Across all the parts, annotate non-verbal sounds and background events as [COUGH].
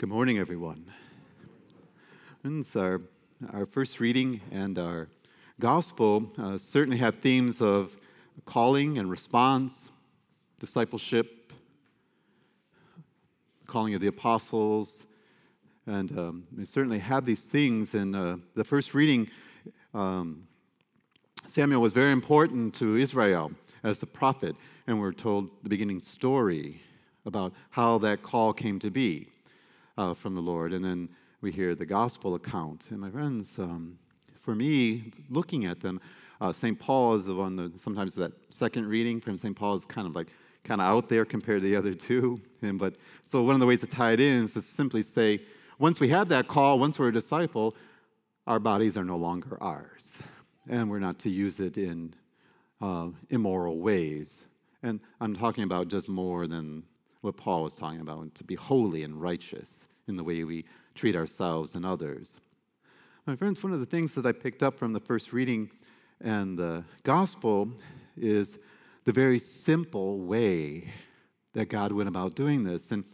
Good morning, everyone. It's our, our first reading and our gospel uh, certainly have themes of calling and response, discipleship, calling of the apostles, and um, we certainly have these things. In uh, the first reading, um, Samuel was very important to Israel as the prophet, and we're told the beginning story about how that call came to be uh, from the Lord. And then we hear the gospel account. And my friends, um, for me, looking at them, uh, St. Paul is the one that sometimes that second reading from St. Paul is kind of like kind of out there compared to the other two. [LAUGHS] And but so one of the ways to tie it in is to simply say, once we have that call, once we're a disciple, our bodies are no longer ours, and we're not to use it in uh, immoral ways. And I'm talking about just more than what Paul was talking about, to be holy and righteous in the way we treat ourselves and others. My friends, one of the things that I picked up from the first reading and the gospel is the very simple way that God went about doing this. And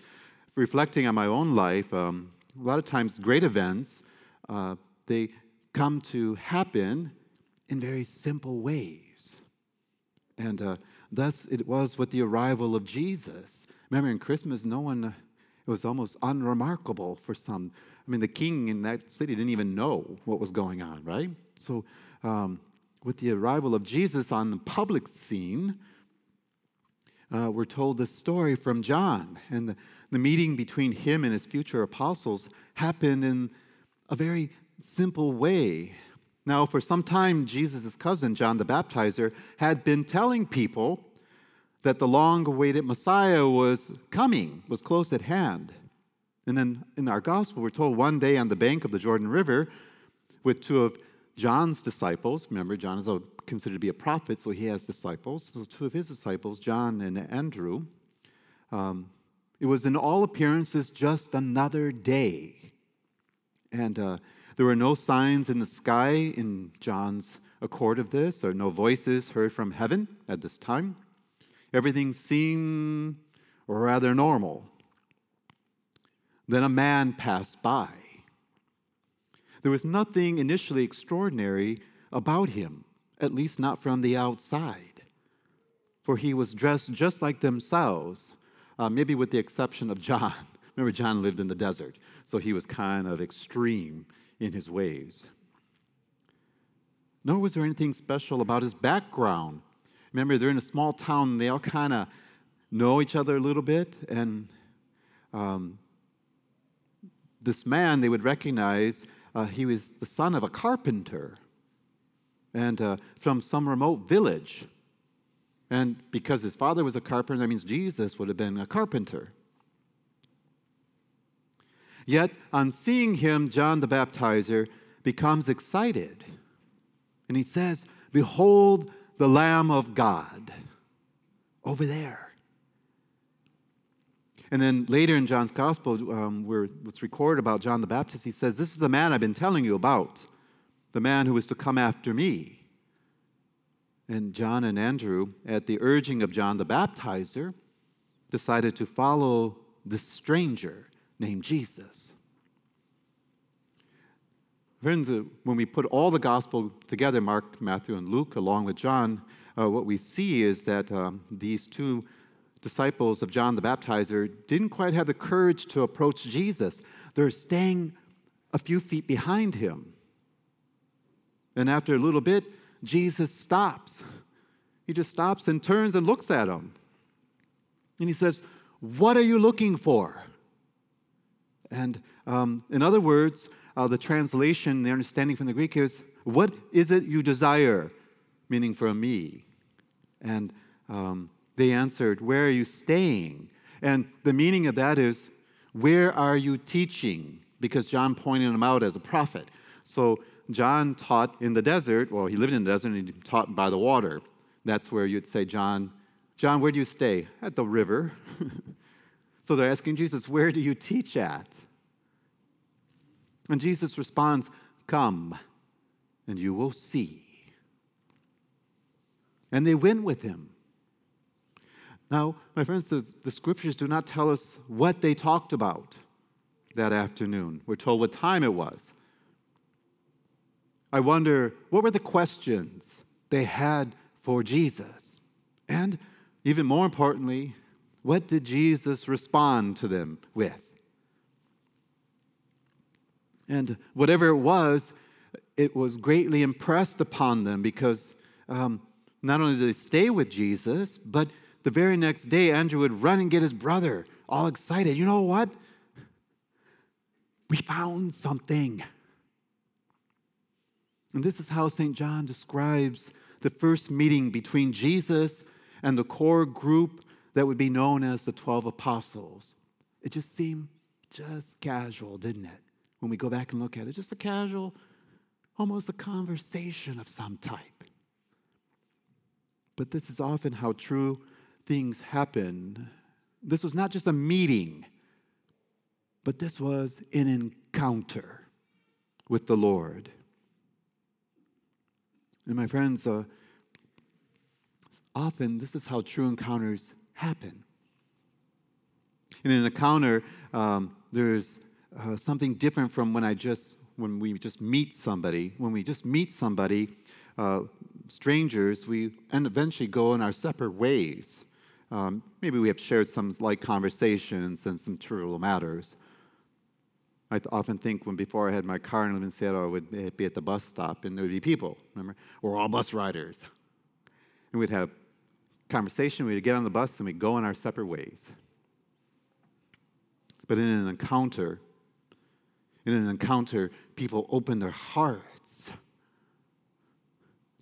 reflecting on my own life, um, a lot of times great events, uh, they come to happen in very simple ways. And uh, thus it was with the arrival of Jesus. Remember, in Christmas, no one, it was almost unremarkable for some. I mean, the king in that city didn't even know what was going on, right? So, um, with the arrival of Jesus on the public scene, uh, we're told the story from John. And the, the meeting between him and his future apostles happened in a very simple way. Now, for some time, Jesus' cousin, John the Baptizer, had been telling people that the long awaited Messiah was coming, was close at hand. And then in our gospel, we're told one day on the bank of the Jordan River with two of John's disciples, remember, John is considered to be a prophet, so he has disciples. So, two of his disciples, John and Andrew, um, it was in all appearances just another day. And uh, there were no signs in the sky in John's accord of this, or no voices heard from heaven at this time. Everything seemed rather normal. Then a man passed by. There was nothing initially extraordinary about him, at least not from the outside, for he was dressed just like themselves, uh, maybe with the exception of John. [LAUGHS] Remember, John lived in the desert, so he was kind of extreme in his ways. Nor was there anything special about his background. Remember, they're in a small town, they all kind of know each other a little bit, and um, this man they would recognize uh, he was the son of a carpenter and uh, from some remote village. And because his father was a carpenter, that means Jesus would have been a carpenter. Yet, on seeing him, John the Baptizer becomes excited. And he says, Behold the Lamb of God over there. And then later in John's Gospel, um, where it's recorded about John the Baptist, he says, This is the man I've been telling you about, the man who is to come after me. And John and Andrew, at the urging of John the Baptizer, decided to follow this stranger named Jesus. Friends, when we put all the gospel together, Mark, Matthew, and Luke, along with John, uh, what we see is that um, these two disciples of John the Baptizer didn't quite have the courage to approach Jesus. They're staying a few feet behind him. And after a little bit, Jesus stops. He just stops and turns and looks at them. And he says, What are you looking for? And um, in other words, uh, the translation, the understanding from the Greek is, What is it you desire? Meaning from me. And um, they answered, Where are you staying? And the meaning of that is, Where are you teaching? Because John pointed him out as a prophet. So John taught in the desert. Well, he lived in the desert and he taught by the water. That's where you'd say, John, John, where do you stay? At the river. [LAUGHS] so they're asking Jesus, Where do you teach at? And Jesus responds, Come, and you will see. And they went with him. Now, my friends, the, the, scriptures do not tell us what they talked about. that afternoon. We're told what time it was. I wonder what were the questions they had for Jesus? And even more importantly, what did Jesus respond to them with? And whatever it was, it was greatly impressed upon them because um, not only did they stay with Jesus, but the very next day, Andrew would run and get his brother, all excited. You know what? We found something. And this is how St. John describes the first meeting between Jesus and the core group that would be known as the 12 apostles. It just seemed just casual, didn't it? When we go back and look at it, just a casual, almost a conversation of some type. But this is often how true things happen. This was not just a meeting, but this was an encounter with the Lord. And my friends, uh, often this is how true encounters happen. In an encounter, um, there's uh, something different from when I just when we just meet somebody. When we just meet somebody, uh, strangers, we and eventually go in our separate ways. Um, maybe we have shared some light conversations and some trivial matters. I often think when before I had my car in Seattle, I would be at the bus stop and there would be people, remember? We're all bus riders. And we'd have conversation, we'd get on the bus and we'd go in our separate ways. But in an encounter, in an encounter, people open their hearts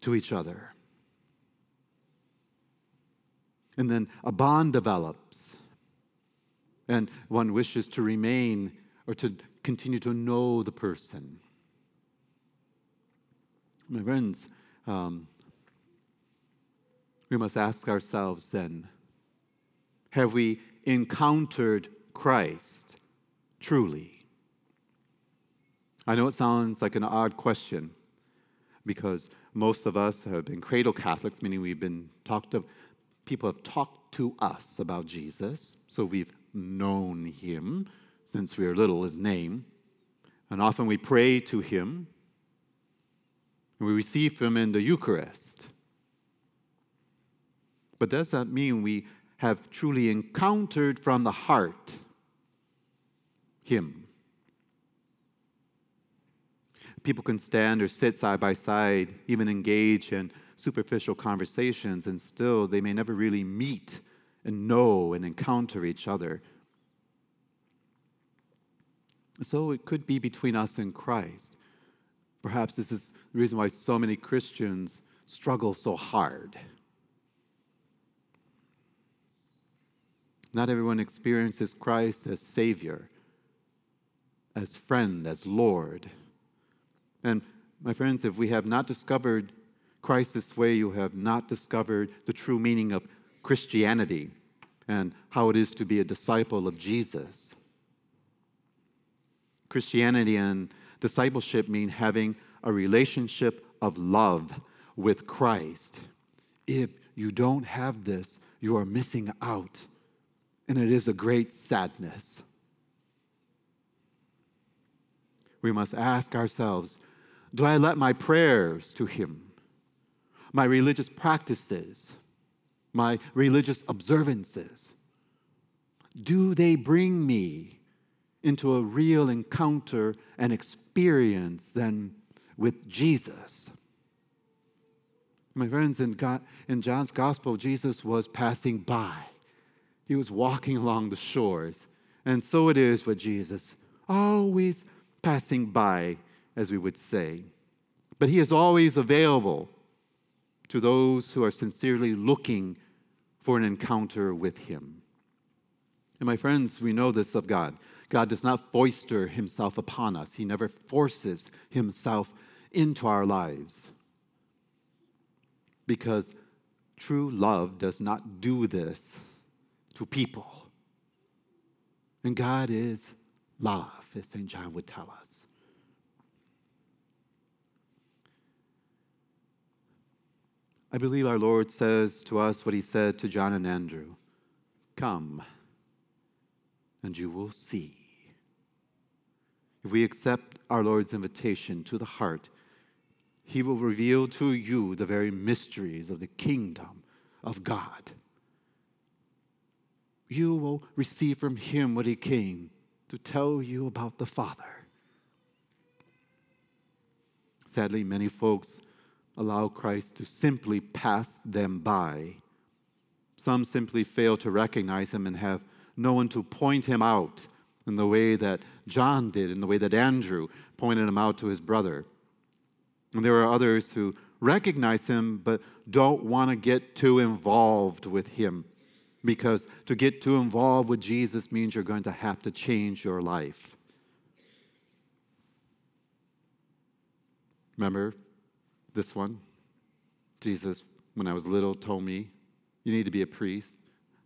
to each other. And then a bond develops, and one wishes to remain or to continue to know the person. My friends, um, we must ask ourselves then have we encountered Christ truly? I know it sounds like an odd question because most of us have been cradle Catholics, meaning we've been talked to, people have talked to us about Jesus, so we've known him since we were little, his name. And often we pray to him and we receive him in the Eucharist. But does that mean we have truly encountered from the heart him? People can stand or sit side by side, even engage in superficial conversations, and still they may never really meet and know and encounter each other so it could be between us and Christ. Perhaps this is the reason why so many Christians struggle so hard. Not everyone experiences Christ as Savior, as friend, as Lord. And my friends, if we have not discovered Christ this way, you have not discovered the true meaning of Christianity and how it is to be a disciple of Jesus. Christianity and discipleship mean having a relationship of love with Christ. If you don't have this, you are missing out, and it is a great sadness. We must ask ourselves Do I let my prayers to Him, my religious practices, my religious observances, do they bring me into a real encounter and experience than with Jesus. My friends, in, God, in John's gospel, Jesus was passing by. He was walking along the shores. And so it is with Jesus, always passing by, as we would say. But he is always available to those who are sincerely looking for an encounter with him. And my friends, we know this of God. God does not foister himself upon us, he never forces himself into our lives. Because true love does not do this to people. And God is love, as St. John would tell us. I believe our Lord says to us what he said to John and Andrew Come and you will see. if we accept our Lord's invitation to the heart, He will reveal to you the very mysteries of the kingdom of God. You will receive from Him what He came to tell you about the Father. Sadly, many folks allow Christ to simply pass them by. Some simply fail to recognize Him and have no one to point Him out in the way that John did, in the way that Andrew pointed Him out to his brother. And there are others who recognize Him but don't want to get too involved with Him because to get too involved with Jesus means you're going to have to change your life. Remember this one? Jesus, when I was little, told me, You need to be a priest.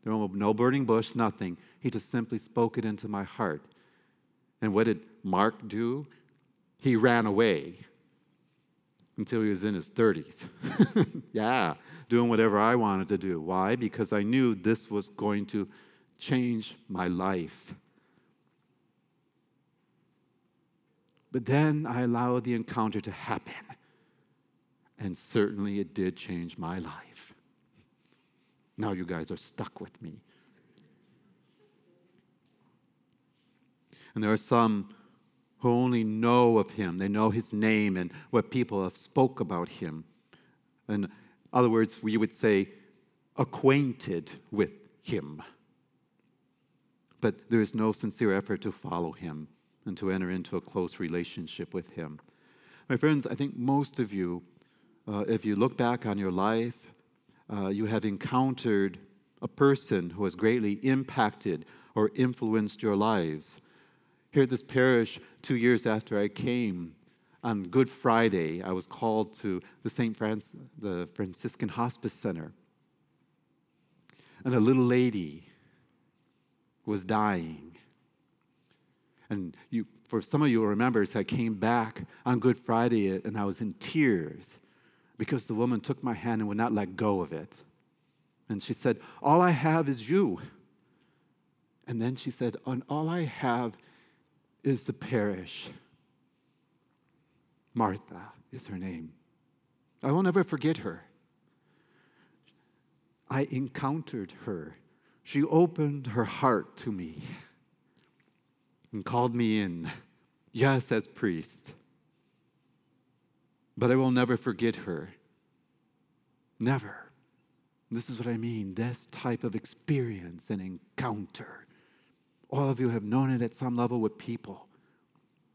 There was no burning bush, nothing. He just simply spoke it into my heart. And what did Mark do? He ran away until he was in his 30s. [LAUGHS] yeah, doing whatever I wanted to do. Why? Because I knew this was going to change my life. But then I allowed the encounter to happen. And certainly it did change my life. Now you guys are stuck with me. And there are some who only know of him. They know his name and what people have spoke about him. In other words, we would say acquainted with him. But there is no sincere effort to follow him and to enter into a close relationship with him. My friends, I think most of you, uh, if you look back on your life, uh, you have encountered a person who has greatly impacted or influenced your lives. Here at this parish, two years after I came, on Good Friday, I was called to the St. Francis, the Franciscan Hospice Center. And a little lady was dying. And you, for some of you will remember, so I came back on Good Friday and I was in tears because the woman took my hand and would not let go of it. And she said, All I have is you. And then she said, And all I have is the parish. Martha is her name. I will never forget her. I encountered her. She opened her heart to me and called me in, yes, as priest. But I will never forget her. Never. This is what I mean this type of experience and encounter all of you have known it at some level with people,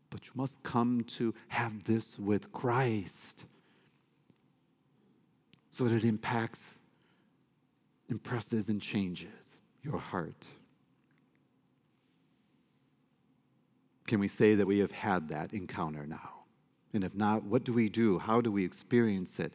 but you must come to have this with Christ so that it impacts, impresses, and changes your heart. Can we say that we have had that encounter now? And if not, what do we do? How do we experience it?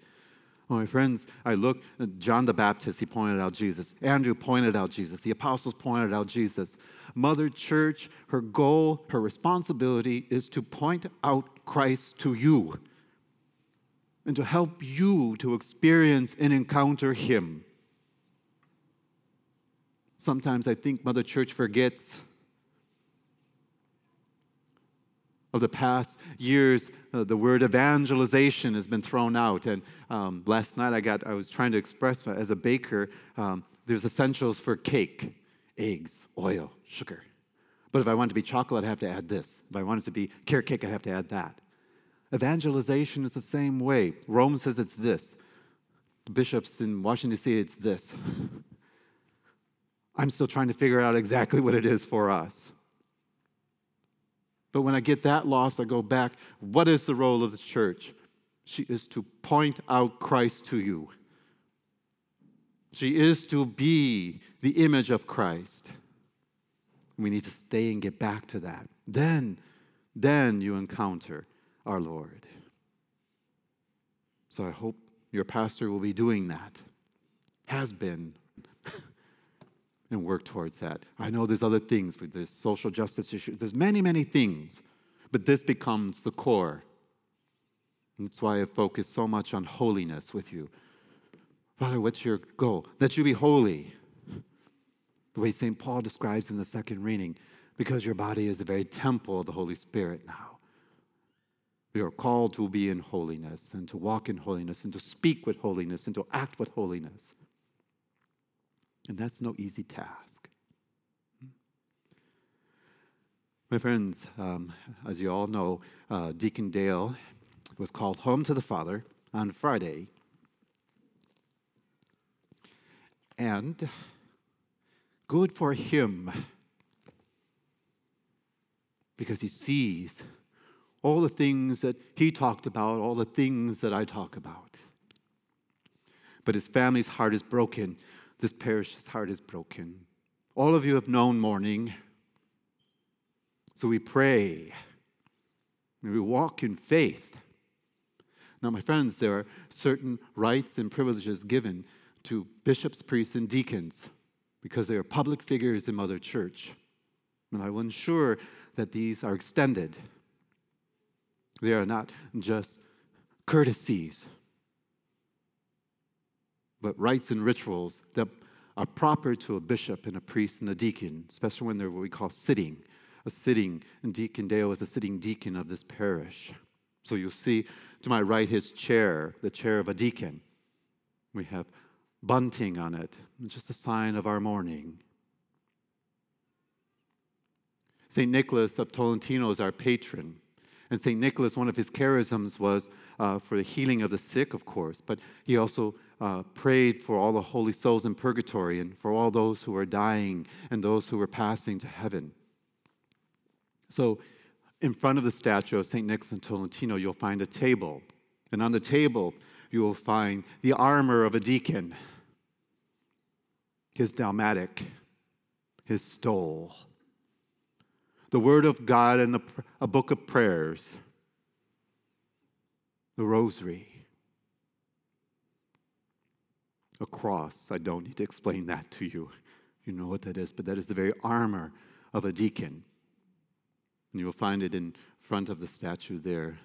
Well, my friends, I look, uh, John the Baptist, he pointed out Jesus. Andrew pointed out Jesus. The apostles pointed out Jesus. Mother Church, her goal, her responsibility is to point out Christ to you and to help you to experience and encounter him. Sometimes I think Mother Church forgets of the past years, uh, the word evangelization has been thrown out. And um, last night I got, I was trying to express as a baker, um, there's essentials for cake, eggs, oil, sugar. But if I want to be chocolate, I have to add this. If I want it to be carrot cake, I have to add that. Evangelization is the same way. Rome says it's this. Bishops in Washington, D.C., it's this. [LAUGHS] I'm still trying to figure out exactly what it is for us. But when I get that lost, I go back. What is the role of the church? She is to point out Christ to you. She is to be the image of Christ. We need to stay and get back to that. Then, then you encounter our Lord. So I hope your pastor will be doing that. Has been and work towards that. I know there's other things, but there's social justice issues, there's many, many things, but this becomes the core. And that's why I focus so much on holiness with you. Father, what's your goal? That you be holy. The way St. Paul describes in the second reading because your body is the very temple of the Holy Spirit now. We are called to be in holiness and to walk in holiness and to speak with holiness and to act with holiness. And that's no easy task. My friends, um, as you all know, uh, Deacon Dale was called home to the Father on Friday. And good for him because he sees all the things that he talked about, all the things that I talk about. But his family's heart is broken. This parish's heart is broken. All of you have known mourning. So we pray and we walk in faith. Now, my friends, there are certain rights and privileges given to bishops, priests, and deacons because they are public figures in Mother Church. And I will ensure that these are extended. They are not just courtesies, but rites and rituals that are proper to a bishop and a priest and a deacon, especially when they're what we call sitting. A sitting, and Deacon Dale is a sitting deacon of this parish. So you'll see to my right his chair, the chair of a deacon. We have bunting on it, just a sign of our mourning. St. Nicholas of Tolentino is our patron. And St. Nicholas, one of his charisms was uh, for the healing of the sick, of course, but he also uh, prayed for all the holy souls in purgatory and for all those who were dying and those who were passing to heaven. So, in front of the statue of St. Nicholas of Tolentino, you'll find a table. And on the table, you will find the armor of a deacon, his dalmatic, his stole, the Word of God and a, a book of prayers, the rosary, a cross. I don't need to explain that to you. You know what that is, but that is the very armor of a deacon. And you will find it in front of the statue there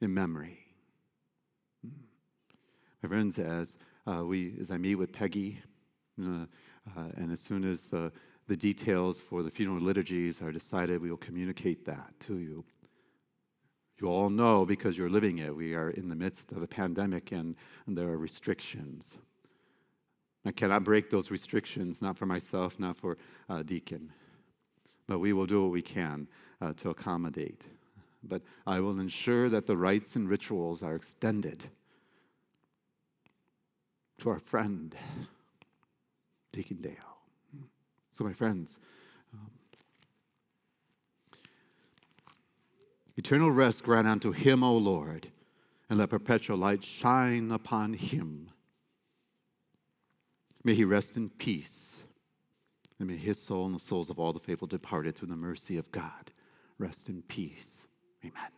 in memory. My friends, as uh, we, as I meet with Peggy, uh, uh, and as soon as uh, the details for the funeral liturgies are decided, we will communicate that to you. You all know because you're living it, we are in the midst of a pandemic and, and there are restrictions. I cannot break those restrictions, not for myself, not for uh, Deacon. But we will do what we can uh, to accommodate. But I will ensure that the rites and rituals are extended to our friend, Deacon Dale. So, my friends, um, eternal rest grant unto him, O Lord, and let perpetual light shine upon him. May he rest in peace, and may his soul and the souls of all the faithful departed through the mercy of God rest in peace. Amen.